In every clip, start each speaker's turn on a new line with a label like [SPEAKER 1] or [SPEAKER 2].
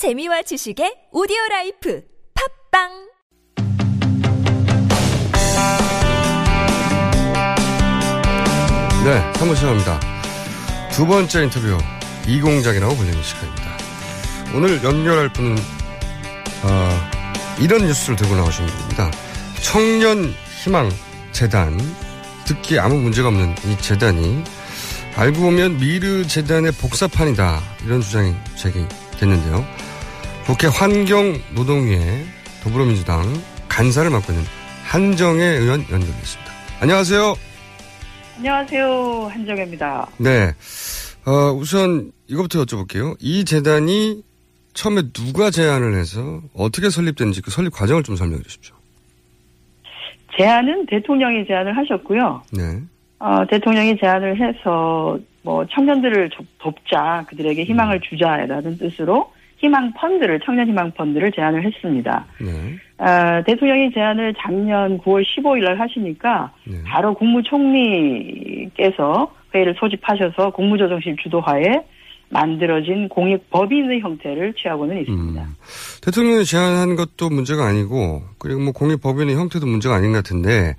[SPEAKER 1] 재미와 지식의 오디오 라이프 팟빵
[SPEAKER 2] 네, 3부 시작합니다. 두 번째 인터뷰, 이공작이라고 불리는 시간입니다. 오늘 연결할 분은, 어, 이런 뉴스를 들고 나오신 분입니다. 청년 희망 재단. 듣기 아무 문제가 없는 이 재단이 알고 보면 미르 재단의 복사판이다. 이런 주장이 제기됐는데요. 국회 환경노동위의 더불어민주당 간사를 맡고 있는 한정혜 의원 연결됐습니다. 안녕하세요.
[SPEAKER 3] 안녕하세요. 한정혜입니다.
[SPEAKER 2] 네. 어, 우선 이것부터 여쭤볼게요. 이 재단이 처음에 누가 제안을 해서 어떻게 설립됐는지 그 설립 과정을 좀 설명해 주십시오.
[SPEAKER 3] 제안은 대통령이 제안을 하셨고요.
[SPEAKER 2] 네.
[SPEAKER 3] 어, 대통령이 제안을 해서 뭐 청년들을 접- 돕자, 그들에게 희망을 주자라는 뜻으로 희망 펀드를 청년 희망 펀드를 제안을 했습니다.
[SPEAKER 2] 네.
[SPEAKER 3] 아, 대통령이 제안을 작년 9월 15일 날 하시니까
[SPEAKER 2] 네.
[SPEAKER 3] 바로 국무총리께서 회의를 소집하셔서 국무조정실 주도하에 만들어진 공익 법인의 형태를 취하고는 있습니다.
[SPEAKER 2] 음. 대통령이 제안한 것도 문제가 아니고 그리고 뭐 공익법인의 형태도 문제가 아닌 것 같은데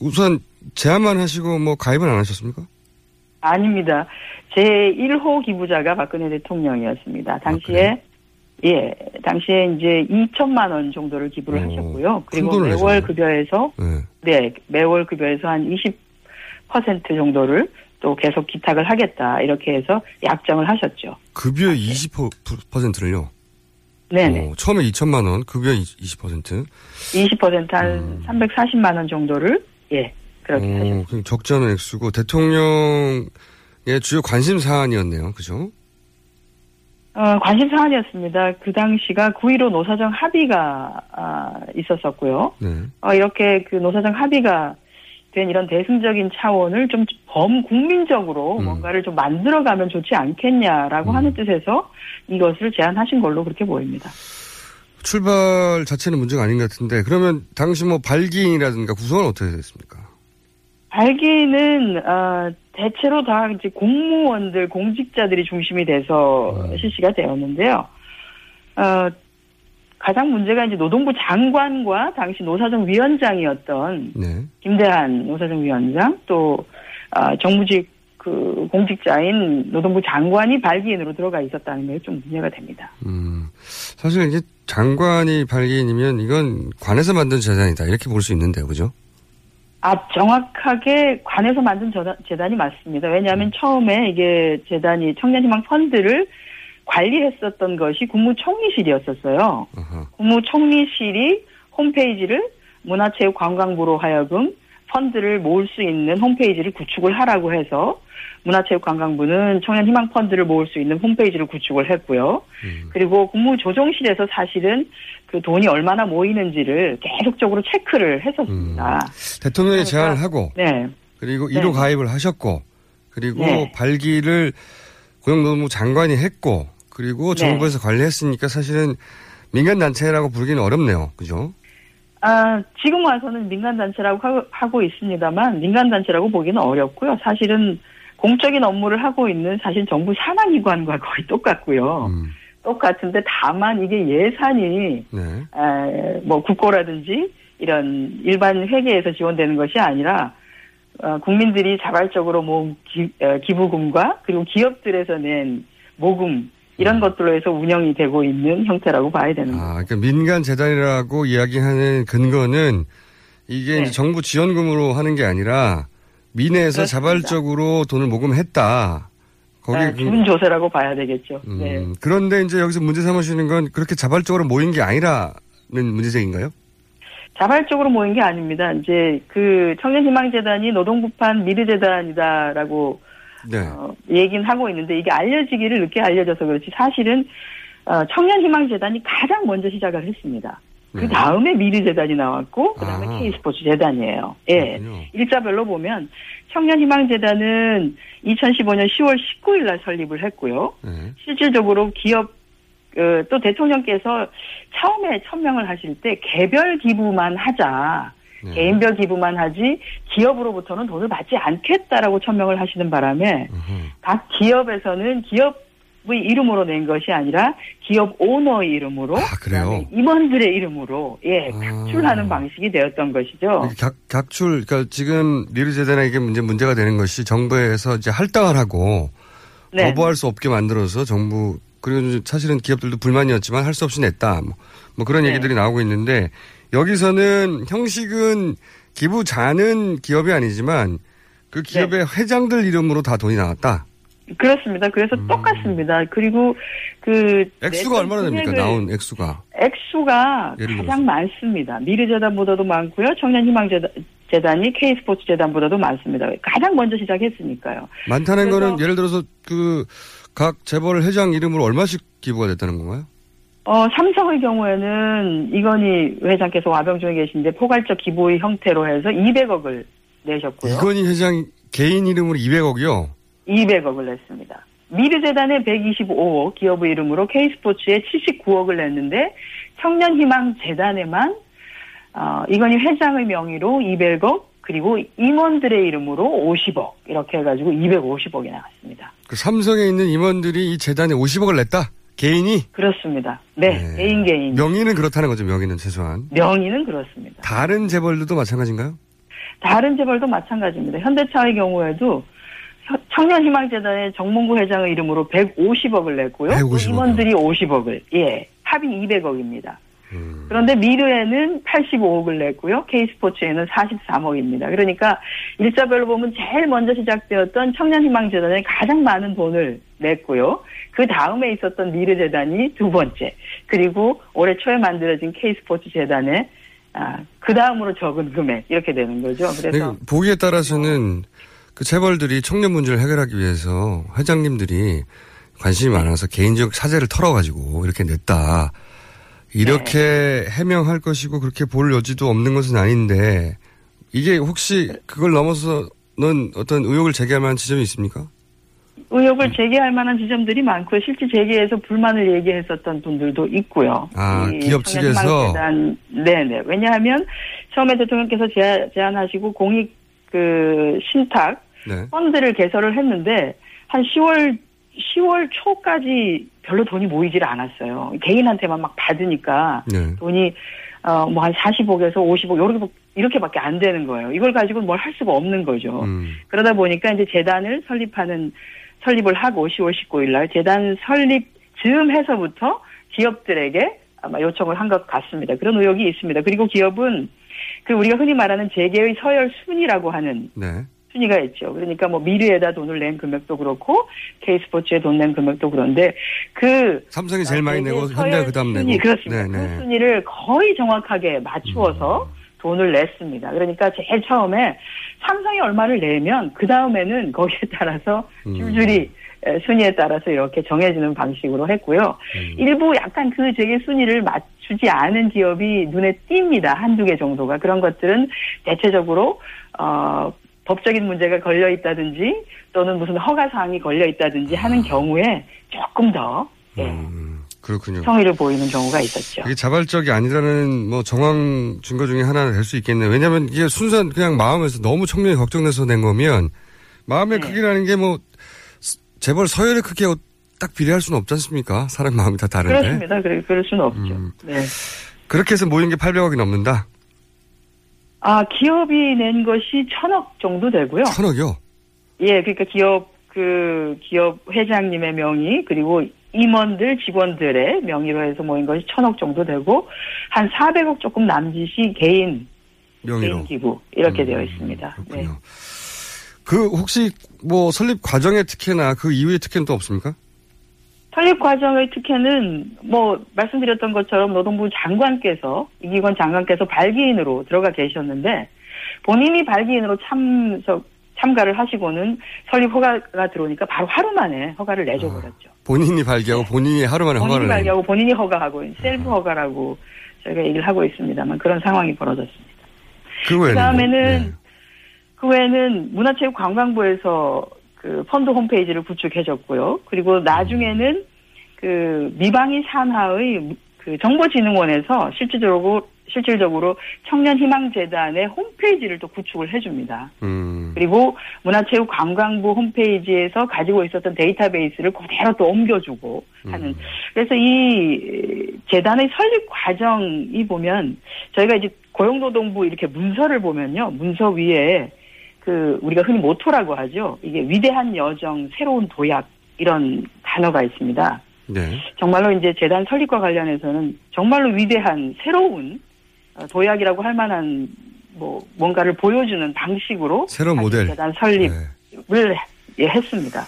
[SPEAKER 2] 우선 제안만 하시고 뭐 가입은 안 하셨습니까?
[SPEAKER 3] 아닙니다. 제 1호 기부자가 박근혜 대통령이었습니다. 당시에 예, 당시에 이제 2천만 원 정도를 기부를
[SPEAKER 2] 오,
[SPEAKER 3] 하셨고요. 그리고 매월
[SPEAKER 2] 내셨네요.
[SPEAKER 3] 급여에서
[SPEAKER 2] 네.
[SPEAKER 3] 네, 매월 급여에서 한 20% 정도를 또 계속 기탁을 하겠다 이렇게 해서 약정을 하셨죠.
[SPEAKER 2] 급여 20%를요.
[SPEAKER 3] 네네.
[SPEAKER 2] 처음에 2천만 원, 급여 20%.
[SPEAKER 3] 20%한
[SPEAKER 2] 음.
[SPEAKER 3] 340만 원 정도를 예 그렇게.
[SPEAKER 2] 어, 적지 않은 액수고 대통령의 주요 관심 사안이었네요. 그죠?
[SPEAKER 3] 어, 관심 사안이었습니다. 그 당시가 9.15 노사정 합의가 아, 있었었고요.
[SPEAKER 2] 네.
[SPEAKER 3] 어, 이렇게 그 노사정 합의가 된 이런 대승적인 차원을 좀 범국민적으로
[SPEAKER 2] 음.
[SPEAKER 3] 뭔가를 좀 만들어가면 좋지 않겠냐라고
[SPEAKER 2] 음.
[SPEAKER 3] 하는 뜻에서 이것을 제안하신 걸로 그렇게 보입니다.
[SPEAKER 2] 출발 자체는 문제가 아닌 것 같은데 그러면 당시 뭐 발기인이라든가 구성은 어떻게 됐습니까?
[SPEAKER 3] 발기는 어, 대체로 다 이제 공무원들 공직자들이 중심이 돼서
[SPEAKER 2] 음.
[SPEAKER 3] 실시가 되었는데요. 어, 가장 문제가 이제 노동부 장관과 당시 노사정 위원장이었던
[SPEAKER 2] 네.
[SPEAKER 3] 김대한 노사정 위원장 또 어, 정무직 그 공직자인 노동부 장관이 발기인으로 들어가 있었다는 게 좀 문제가 됩니다.
[SPEAKER 2] 음, 사실 이게 장관이 발기인이면 이건 관에서 만든 재단이다 이렇게 볼 수 있는데요, 그죠?
[SPEAKER 3] 아, 정확하게 관에서 만든 저다- 재단이 맞습니다. 왜냐하면 처음에 이게 재단이 청년희망 펀드를 관리했었던 것이 국무총리실이었었어요.
[SPEAKER 2] 아하.
[SPEAKER 3] 국무총리실이 홈페이지를 문화체육관광부로 하여금 펀드를 모을 수 있는 홈페이지를 구축을 하라고 해서 문화체육관광부는 청년 희망 펀드를 모을 수 있는 홈페이지를 구축을 했고요.
[SPEAKER 2] 음.
[SPEAKER 3] 그리고 국무조정실에서 사실은 그 돈이 얼마나 모이는지를 계속적으로 체크를 했었습니다.
[SPEAKER 2] 대통령이
[SPEAKER 3] 그러니까-
[SPEAKER 2] 제안을 하고
[SPEAKER 3] 네.
[SPEAKER 2] 그리고
[SPEAKER 3] 네.
[SPEAKER 2] 1호 가입을 하셨고 그리고
[SPEAKER 3] 네.
[SPEAKER 2] 발기를 고용노동부 장관이 했고 그리고
[SPEAKER 3] 네.
[SPEAKER 2] 정부에서 관리했으니까 사실은 민간 단체라고 부르기는 어렵네요, 그죠?
[SPEAKER 3] 아, 지금 와서는 민간단체라고 하고, 있습니다만, 민간단체라고 보기는 어렵고요. 사실은 공적인 업무를 하고 있는 사실 정부 산하기관과 거의 똑같고요.
[SPEAKER 2] 음,
[SPEAKER 3] 똑같은데 다만 이게 예산이,
[SPEAKER 2] 네.
[SPEAKER 3] 에, 뭐 국고라든지 이런 일반 회계에서 지원되는 것이 아니라, 어, 국민들이 자발적으로 모은 기, 어, 기부금과 그리고 기업들에서 낸 모금, 이런 것들로 해서 운영이 되고 있는 형태라고 봐야 되는 거죠.
[SPEAKER 2] 아, 그러니까 민간 재단이라고 이야기하는 근거는 이게
[SPEAKER 3] 네.
[SPEAKER 2] 이제 정부 지원금으로 하는 게 아니라 민에서. 자발적으로 돈을 모금했다. 거기
[SPEAKER 3] 아,
[SPEAKER 2] 그-
[SPEAKER 3] 기분 조세라고 봐야 되겠죠.
[SPEAKER 2] 음,
[SPEAKER 3] 네.
[SPEAKER 2] 그런데 이제 여기서 문제 삼으시는 건 그렇게 자발적으로 모인 게 아니라는 문제제기인가요?
[SPEAKER 3] 자발적으로 모인 게 아닙니다. 이제 그 청년희망재단이 노동부판 미르재단이다라고
[SPEAKER 2] 네.
[SPEAKER 3] 어, 얘기는 하고 있는데 이게 알려지기를 늦게 알려져서 그렇지 사실은 어, 청년희망재단이 가장 먼저 시작을 했습니다. 그
[SPEAKER 2] 네.
[SPEAKER 3] 다음에 미르재단이 나왔고 그 다음에
[SPEAKER 2] 아.
[SPEAKER 3] K스포츠 재단이에요. 예.
[SPEAKER 2] 그렇군요.
[SPEAKER 3] 일자별로 보면 청년희망재단은 2015년 10월 19일 날 설립을 했고요.
[SPEAKER 2] 네.
[SPEAKER 3] 실질적으로 기업 어, 또 대통령께서 처음에 천명을 하실 때 개별 기부만 하자.
[SPEAKER 2] 네.
[SPEAKER 3] 개인별 기부만 하지 기업으로부터는 돈을 받지 않겠다라고 천명을 하시는 바람에
[SPEAKER 2] 음흠.
[SPEAKER 3] 각 기업에서는 기업 이름으로 낸 것이 아니라 기업 오너의 이름으로
[SPEAKER 2] 아,
[SPEAKER 3] 임원들의 이름으로 예
[SPEAKER 2] 아.
[SPEAKER 3] 각출하는 방식이 되었던 것이죠.
[SPEAKER 2] 각, 각출, 그러니까 지금 미르재단에 이게 문제, 문제가 되는 것이 정부에서 이제 할당을 하고
[SPEAKER 3] 네.
[SPEAKER 2] 거부할 수 없게 만들어서 정부, 그리고 사실은 기업들도 불만이었지만 할 수 없이 냈다. 뭐, 뭐 그런
[SPEAKER 3] 네.
[SPEAKER 2] 얘기들이 나오고 있는데 여기서는 형식은 기부 자는 기업이 아니지만 그 기업의
[SPEAKER 3] 네.
[SPEAKER 2] 회장들 이름으로 다 돈이 나왔다.
[SPEAKER 3] 그렇습니다. 그래서 똑같습니다. 그리고 그
[SPEAKER 2] 음. 액수가 얼마나 됩니까? 나온 액수가.
[SPEAKER 3] 액수가. 가장 많습니다. 미르재단보다도 많고요. 청년희망재단이 K스포츠재단보다도 많습니다. 가장 먼저 시작했으니까요.
[SPEAKER 2] 많다는 거는 예를 들어서 그 각 재벌 회장 이름으로 얼마씩 기부가 됐다는 건가요?
[SPEAKER 3] 어, 삼성의 경우에는 이건희 회장께서 와병중에 계신데 포괄적 기부의 형태로 해서 200억을 내셨고요.
[SPEAKER 2] 이건희 회장 개인 이름으로 200억이요?
[SPEAKER 3] 200억을 냈습니다. 미르재단에 125억, 기업의 이름으로 K스포츠에 79억을 냈는데 청년희망재단에만 어, 이건희 회장의 명의로 200억 그리고 임원들의 이름으로 50억 이렇게 해가지고 250억이 나왔습니다.
[SPEAKER 2] 그 삼성에 있는 임원들이 이 재단에 50억을 냈다? 개인이?
[SPEAKER 3] 그렇습니다. 네,
[SPEAKER 2] 네.
[SPEAKER 3] 개인 개인
[SPEAKER 2] 명의는 그렇다는 거죠, 명의는 최소한.
[SPEAKER 3] 명의는 그렇습니다.
[SPEAKER 2] 다른 재벌들도 마찬가지인가요?
[SPEAKER 3] 다른 재벌도 마찬가지입니다. 현대차의 경우에도 혀- 청년희망재단의 정몽구 회장의 이름으로 150억을 냈고요. 또
[SPEAKER 2] 150억 이요?
[SPEAKER 3] 임원들이 50억을 예 합이 200억입니다.
[SPEAKER 2] 음.
[SPEAKER 3] 그런데 미르에는 85억을 냈고요. K스포츠에는 43억입니다. 그러니까 일자별로 보면 제일 먼저 시작되었던 청년희망재단에 가장 많은 돈을 냈고요. 그 다음에 있었던 미르재단이 두 번째. 그리고 올해 초에 만들어진 K스포츠 재단에 아, 그 다음으로 적은 금액 이렇게 되는 거죠. 그래서
[SPEAKER 2] 네, 보기에 따라서는 그 재벌들이 청년 문제를 해결하기 위해서 회장님들이 관심이 많아서 개인적 사재를 털어가지고 이렇게 냈다. 이렇게
[SPEAKER 3] 네.
[SPEAKER 2] 해명할 것이고 그렇게 볼 여지도 없는 것은 아닌데 이게 혹시 그걸 넘어서는 어떤 의혹을 제기할 만한 지점이 있습니까?
[SPEAKER 3] 의혹을 제기할 만한 지점들이 많고요. 실제 제기해서 불만을 얘기했었던 분들도 있고요.
[SPEAKER 2] 아,
[SPEAKER 3] 이
[SPEAKER 2] 기업 측에서?
[SPEAKER 3] 네네. 왜냐하면 처음에 대통령께서 제안, 제안하시고 공익 그 신탁
[SPEAKER 2] 네.
[SPEAKER 3] 펀드를 개설을 했는데 한 10월 10월 초까지 별로 돈이 모이질 않았어요. 개인한테만 막 받으니까
[SPEAKER 2] 네.
[SPEAKER 3] 돈이 어 뭐 한 40억에서 50억 이렇게 이렇게밖에 안 되는 거예요. 이걸 가지고 뭘 할 수가 없는 거죠.
[SPEAKER 2] 음.
[SPEAKER 3] 그러다 보니까 이제 재단을 설립하는 설립을 하고 10월 19일 날 재단 설립 즈음 해서부터 기업들에게 아마 요청을 한 것 같습니다. 그런 의혹이 있습니다. 그리고 기업은 그 우리가 흔히 말하는 재계의 서열 순위라고 하는
[SPEAKER 2] 네.
[SPEAKER 3] 순위가 있죠. 그러니까 뭐 미르에다 돈을 낸 금액도 그렇고 K스포츠에 돈 낸 금액도 그런데 그
[SPEAKER 2] 삼성이 제일 많이 내고
[SPEAKER 3] 서열
[SPEAKER 2] 그다음
[SPEAKER 3] 순위,
[SPEAKER 2] 내고.
[SPEAKER 3] 그렇습니다.
[SPEAKER 2] 네, 네.
[SPEAKER 3] 그 순위를 거의 정확하게 맞추어서 돈을 냈습니다. 그러니까 제일 처음에 삼성이 얼마를 내면 그 다음에는 거기에 따라서
[SPEAKER 2] 음.
[SPEAKER 3] 줄줄이 에, 순위에 따라서 이렇게 정해지는 방식으로 했고요.
[SPEAKER 2] 음.
[SPEAKER 3] 일부 약간 그 재계 순위를 맞추지 않은 기업이 눈에 띕니다. 한두 개 정도가. 그런 것들은 대체적으로 어 법적인 문제가 걸려 있다든지 또는 무슨 허가 사항이 걸려 있다든지 하는 경우에 조금 더 예,
[SPEAKER 2] 음, 그렇군요.
[SPEAKER 3] 성의를 보이는 경우가 있었죠.
[SPEAKER 2] 이게 자발적이 아니라는 뭐 정황 증거 중에 하나 될수 있겠네요. 왜냐하면 이게 순수한 그냥 마음에서 너무 청년이 걱정돼서 낸 거면 마음의
[SPEAKER 3] 네.
[SPEAKER 2] 크기라는 게 뭐 재벌 서열의 크기하고 딱 비례할 수는 없지 않습니까? 사람 마음이 다 다른데.
[SPEAKER 3] 그렇습니다. 그래, 그럴 수는 없죠.
[SPEAKER 2] 음.
[SPEAKER 3] 네.
[SPEAKER 2] 그렇게 해서 모인 게 800억이 넘는다.
[SPEAKER 3] 아, 기업이 낸 것이 천억 정도 되고요.
[SPEAKER 2] 천억이요.
[SPEAKER 3] 예, 그러니까 기업, 그, 기업 회장님의 명의, 그리고 임원들, 직원들의 명의로 해서 모인 것이 천억 정도 되고, 한 400억 조금 남짓이 개인,
[SPEAKER 2] 명의로.
[SPEAKER 3] 개인 기부, 이렇게
[SPEAKER 2] 음,
[SPEAKER 3] 되어 있습니다. 네.
[SPEAKER 2] 그렇군요. 그 혹시 뭐 설립 과정의 특혜나 그 이후의 특혜는 또 없습니까?
[SPEAKER 3] 설립 과정의 특혜는 뭐 말씀드렸던 것처럼 노동부 장관께서 이기권 장관께서 발기인으로 들어가 계셨는데 본인이 발기인으로 참석 참가를 하시고는 설립 허가가 들어오니까 바로 하루 만에 허가를 내줘 버렸죠.
[SPEAKER 2] 본인이 발기하고 본인이 하루 만에
[SPEAKER 3] 본인이
[SPEAKER 2] 허가를 내.
[SPEAKER 3] 발기하고 본인이 허가하고 셀프 허가라고 저희가 얘기를 하고 있습니다만 그런 상황이 벌어졌습니다.
[SPEAKER 2] 그 외에는.
[SPEAKER 3] 그다음에는 그 외에는 문화체육관광부에서 그 펀드 홈페이지를 구축해줬고요. 그리고 나중에는 그 미방위 산하의 그 정보진흥원에서 실질적으로 실질적으로 청년희망재단의 홈페이지를 또 구축을 해줍니다.
[SPEAKER 2] 음.
[SPEAKER 3] 그리고 문화체육관광부 홈페이지에서 가지고 있었던 데이터베이스를 그대로 또 옮겨주고 하는.
[SPEAKER 2] 음.
[SPEAKER 3] 그래서 이 재단의 설립 과정이 보면 저희가 이제 고용노동부 이렇게 문서를 보면요. 문서 위에 그 우리가 흔히 모토라고 하죠. 이게 위대한 여정, 새로운 도약 이런 단어가 있습니다.
[SPEAKER 2] 네.
[SPEAKER 3] 정말로 이제 재단 설립과 관련해서는 정말로 위대한 새로운 어, 도약이라고 할 만한 뭐 뭔가를 보여주는 방식으로
[SPEAKER 2] 새로운 모델.
[SPEAKER 3] 재단 설립을
[SPEAKER 2] 네.
[SPEAKER 3] 예, 했습니다.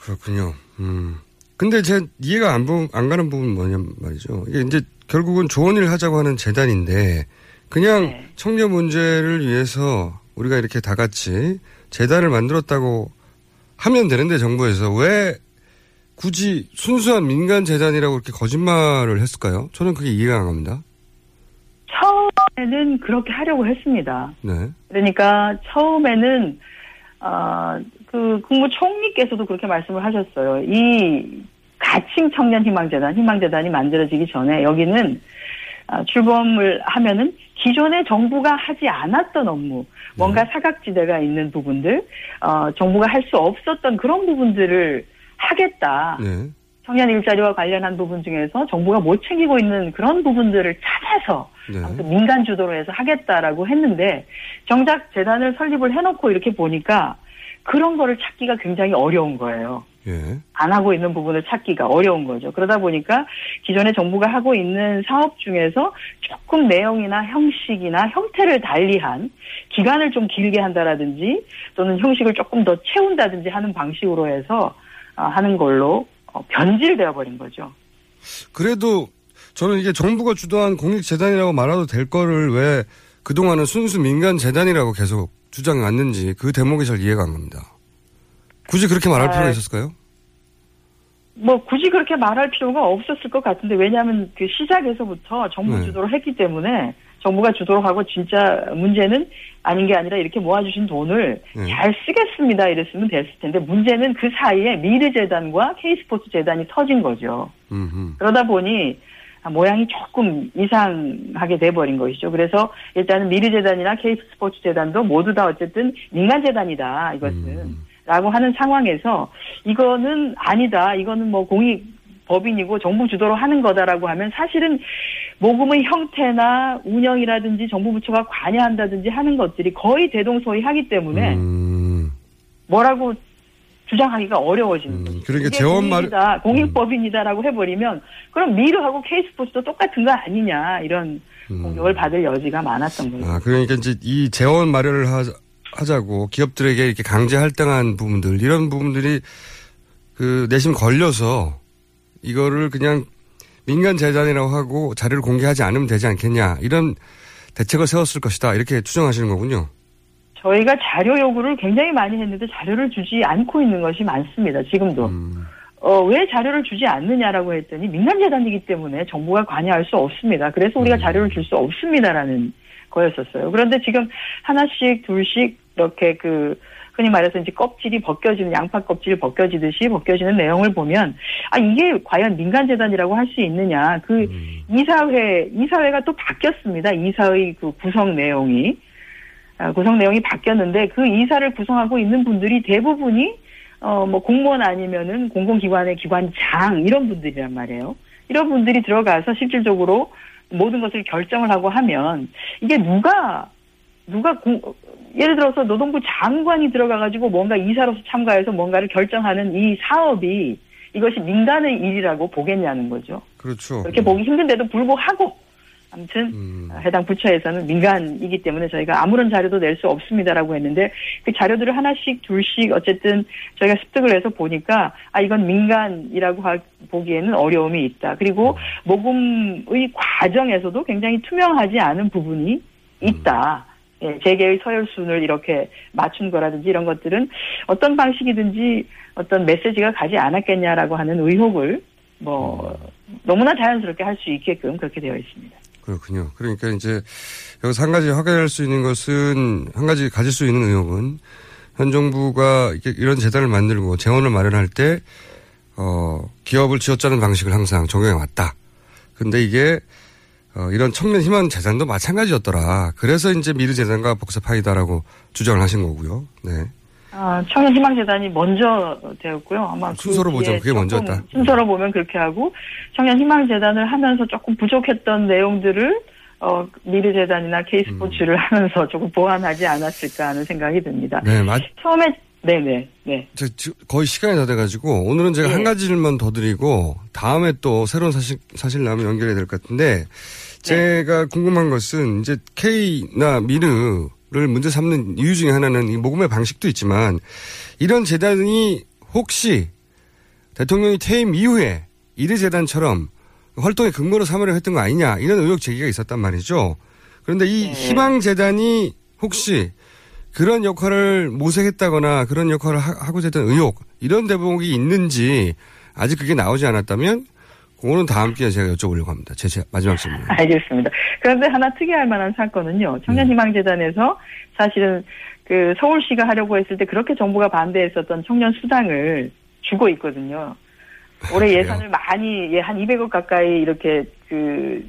[SPEAKER 2] 그렇군요. 음. 근데 제 이해가 안, 부, 안 가는 부분 뭐냐면 말이죠. 이게 이제 결국은 좋은 일 하자고 하는 재단인데 그냥
[SPEAKER 3] 네.
[SPEAKER 2] 청년 문제를 위해서 우리가 이렇게 다 같이 재단을 만들었다고 하면 되는데 정부에서 왜 굳이 순수한 민간 재단이라고 이렇게 거짓말을 했을까요? 저는 그게 이해가 안 갑니다.
[SPEAKER 3] 처음에는 그렇게 하려고 했습니다.
[SPEAKER 2] 네.
[SPEAKER 3] 그러니까 처음에는 어, 그 국무총리께서도 그렇게 말씀을 하셨어요. 이 가칭 청년 희망재단, 희망재단이 만들어지기 전에 여기는 아, 출범을 하면은 기존에 정부가 하지 않았던 업무, 뭔가 사각지대가 있는 부분들, 어, 정부가 할 수 없었던 그런 부분들을 하겠다.
[SPEAKER 2] 네.
[SPEAKER 3] 청년 일자리와 관련한 부분 중에서 정부가 못 챙기고 있는 그런 부분들을 찾아서
[SPEAKER 2] 네.
[SPEAKER 3] 아무튼 민간 주도로 해서 하겠다라고 했는데 정작 재단을 설립을 해놓고 이렇게 보니까 그런 거를 찾기가 굉장히 어려운 거예요.
[SPEAKER 2] 예.
[SPEAKER 3] 안 하고 있는 부분을 찾기가 어려운 거죠. 그러다 보니까 기존에 정부가 하고 있는 사업 중에서 조금 내용이나 형식이나 형태를 달리한 기간을 좀 길게 한다라든지 또는 형식을 조금 더 채운다든지 하는 방식으로 해서 아, 하는 걸로 어, 변질되어 버린 거죠.
[SPEAKER 2] 그래도 저는 이게 정부가 주도한 공익재단이라고 말해도 될 거를 왜 그동안은 순수 민간 재단이라고 계속 주장해 왔는지 그 대목이 잘 이해가 안 갑니다. 굳이 그렇게 말할
[SPEAKER 3] 아,
[SPEAKER 2] 필요가 있었을까요?
[SPEAKER 3] 뭐 굳이 그렇게 말할 필요가 없었을 것 같은데 왜냐하면 그 시작에서부터 정부
[SPEAKER 2] 네.
[SPEAKER 3] 주도로 했기 때문에 정부가 주도로 하고 진짜 문제는 아닌 게 아니라 이렇게 모아주신 돈을
[SPEAKER 2] 네.
[SPEAKER 3] 잘 쓰겠습니다 이랬으면 됐을 텐데 문제는 그 사이에 미르재단과 K스포츠 재단이 터진 거죠.
[SPEAKER 2] 음흠.
[SPEAKER 3] 그러다 보니 아, 모양이 조금 이상하게 돼버린 것이죠. 그래서 일단은 미르재단이나 K스포츠 재단도 모두 다 어쨌든 민간재단이다 이것은.
[SPEAKER 2] 음.
[SPEAKER 3] 라고 하는 상황에서 이거는 아니다. 이거는 뭐 공익 법인이고 정부 주도로 하는 거다라고 하면 사실은 모금의 형태나 운영이라든지 정부 부처가 관여한다든지 하는 것들이 거의 대동소이하기 때문에
[SPEAKER 2] 음.
[SPEAKER 3] 뭐라고 주장하기가 어려워지는
[SPEAKER 2] 음,
[SPEAKER 3] 거죠.
[SPEAKER 2] 그러니까 재원 말-
[SPEAKER 3] 공익법인이다라고 해버리면 그럼 미르하고 K스포츠도 똑같은 거 아니냐 이런
[SPEAKER 2] 음.
[SPEAKER 3] 공격을 받을 여지가 많았던 거예요.
[SPEAKER 2] 아, 그러니까 이제 이 재원 마련을 하, 하자고 기업들에게 이렇게 강제 할당한 부분들 이런 부분들이 그 내심 걸려서 이거를 그냥 민간 재단이라고 하고 자료를 공개하지 않으면 되지 않겠냐 이런 대책을 세웠을 것이다 이렇게 추정하시는 거군요.
[SPEAKER 3] 저희가 자료 요구를 굉장히 많이 했는데 자료를 주지 않고 있는 것이 많습니다. 지금도.
[SPEAKER 2] 음,
[SPEAKER 3] 어, 왜 자료를 주지 않느냐라고 했더니 민간재단이기 때문에 정부가 관여할 수 없습니다. 그래서 우리가
[SPEAKER 2] 음.
[SPEAKER 3] 자료를 줄 수 없습니다라는 거였었어요. 그런데 지금 하나씩 둘씩 이렇게 그 흔히 말해서 이제 껍질이 벗겨지는 양파 껍질이 벗겨지듯이 벗겨지는 내용을 보면 아 이게 과연 민간 재단이라고 할 수 있느냐 그
[SPEAKER 2] 음.
[SPEAKER 3] 이사회 이사회가 또 바뀌었습니다. 이사의 그 구성 내용이 아, 구성 내용이 바뀌었는데 그 이사를 구성하고 있는 분들이 대부분이 어 뭐 공무원 아니면은 공공기관의 기관장 이런 분들이란 말이에요. 이런 분들이 들어가서 실질적으로 모든 것을 결정을 하고 하면 이게 누가 누가 공, 예를 들어서 노동부 장관이 들어가가지고 뭔가 이사로서 참가해서 뭔가를 결정하는 이 사업이 이것이 민간의 일이라고 보겠냐는 거죠.
[SPEAKER 2] 그렇죠.
[SPEAKER 3] 그렇게 보기 힘든데도 불구하고 아무튼
[SPEAKER 2] 음.
[SPEAKER 3] 해당 부처에서는 민간이기 때문에 저희가 아무런 자료도 낼 수 없습니다라고 했는데 그 자료들을 하나씩 둘씩 어쨌든 저희가 습득을 해서 보니까 아 이건 민간이라고 하, 보기에는 어려움이 있다. 그리고 모금의 과정에서도 굉장히 투명하지 않은 부분이 있다. 예, 재계의 서열순을 이렇게 맞춘 거라든지 이런 것들은 어떤 방식이든지 어떤 메시지가 가지 않았겠냐라고 하는 의혹을 뭐 너무나 자연스럽게 할 수 있게끔 그렇게 되어 있습니다.
[SPEAKER 2] 그렇군요. 그러니까 이제 여기서 한 가지 확인할 수 있는 것은 한 가지 가질 수 있는 의혹은 현 정부가 이런 재단을 만들고 재원을 마련할 때 어, 기업을 쥐어짜는 방식을 항상 적용해 왔다. 근데 이게 어, 이런 청년 희망 재단도 마찬가지였더라. 그래서 이제 미르 재단과 복사파이다라고 주장을 하신 거고요. 네.
[SPEAKER 3] 아, 청년 희망 재단이 먼저 되었고요. 아마 그
[SPEAKER 2] 순서로
[SPEAKER 3] 뒤에
[SPEAKER 2] 보자면 그게 먼저였다.
[SPEAKER 3] 순서로 보면 그렇게 하고 청년 희망 재단을 하면서 조금 부족했던 내용들을 어, 미르재단이나 K스포츠를 하면서 조금 보완하지 않았을까 하는 생각이 듭니다.
[SPEAKER 2] 네, 맞,
[SPEAKER 3] 처음에 네네 네.
[SPEAKER 2] 저, 지- 거의 시간이 다 돼가지고 오늘은 제가
[SPEAKER 3] 네.
[SPEAKER 2] 한 가지만 더 드리고 다음에 또 새로운 사실, 사실 나오면 연결해야 될 것 같은데 제가 궁금한 것은 이제 K나 미르를 문제 삼는 이유 중에 하나는 이 모금의 방식도 있지만 이런 재단이 혹시 대통령이 퇴임 이후에 이르 재단처럼 활동의 근거로 삼으려 했던 거 아니냐 이런 의혹 제기가 있었단 말이죠. 그런데 이
[SPEAKER 3] 네.
[SPEAKER 2] 희망 재단이 혹시 그런 역할을 모색했다거나 그런 역할을 하- 하고자 했던 의혹 이런 대목이 있는지 아직 그게 나오지 않았다면 그거는 다음 기회에 제가 여쭤보려고 합니다. 제, 제 마지막 질문.
[SPEAKER 3] 알겠습니다. 그런데 하나 특이할 만한 사건은요. 청년희망재단에서 사실은 그 서울시가 하려고 했을 때 그렇게 정부가 반대했었던 청년 수당을 주고 있거든요. 올해
[SPEAKER 2] 그래요?
[SPEAKER 3] 예산을 많이 예, 한 200억 가까이 이렇게 그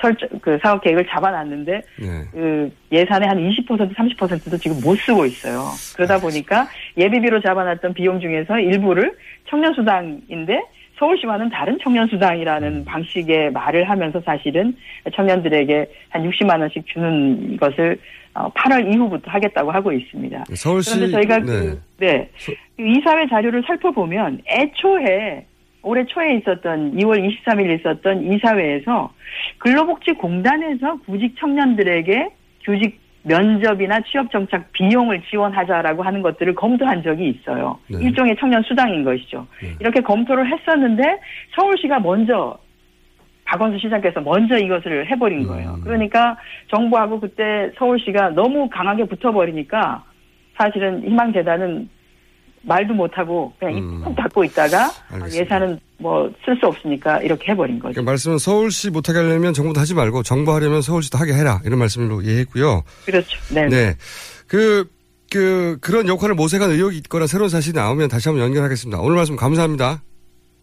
[SPEAKER 3] 설정 그 사업 계획을 잡아놨는데
[SPEAKER 2] 네.
[SPEAKER 3] 그 예산의 한 20% 30%도 지금 못 쓰고 있어요. 그러다 보니까 예비비로 잡아놨던 비용 중에서 일부를 청년 수당인데 서울시와는 다른 청년 수당이라는 방식의 말을 하면서 사실은 청년들에게 한 60만 원씩 주는 것을 어, 8월 이후부터 하겠다고 하고 있습니다.
[SPEAKER 2] 서울시
[SPEAKER 3] 그런데 저희가
[SPEAKER 2] 네.
[SPEAKER 3] 그, 네. 그 이사회 자료를 살펴보면 애초에 올해 초에 있었던 2월 23일 있었던 이사회에서 근로복지공단에서 구직 청년들에게 교직 면접이나 취업 정착 비용을 지원하자라고 하는 것들을 검토한 적이 있어요.
[SPEAKER 2] 네.
[SPEAKER 3] 일종의 청년 수당인 것이죠.
[SPEAKER 2] 네.
[SPEAKER 3] 이렇게 검토를 했었는데 서울시가 먼저 박원순 시장께서 먼저 이것을 해버린 거예요.
[SPEAKER 2] 음.
[SPEAKER 3] 그러니까 정부하고 그때 서울시가 너무 강하게 붙어버리니까 사실은 희망재단은 말도 못하고 그냥
[SPEAKER 2] 음.
[SPEAKER 3] 입꾹 닫고 있다가
[SPEAKER 2] 알겠습니다.
[SPEAKER 3] 예산은 뭐 쓸 수 없으니까 이렇게 해버린 거죠.
[SPEAKER 2] 그러니까 말씀은 서울시 못하게 하려면 정부도 하지 말고 정부 하려면 서울시도 하게 해라 이런 말씀으로 이해했고요.
[SPEAKER 3] 그렇죠. 네.
[SPEAKER 2] 네. 그, 그, 그런 역할을 모색한 의혹이 있거나 새로운 사실이 나오면 다시 한번 연결하겠습니다. 오늘 말씀 감사합니다.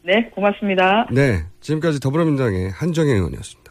[SPEAKER 3] 네, 고맙습니다.
[SPEAKER 2] 네. 지금까지 더불어민주당의 한정혜 의원이었습니다.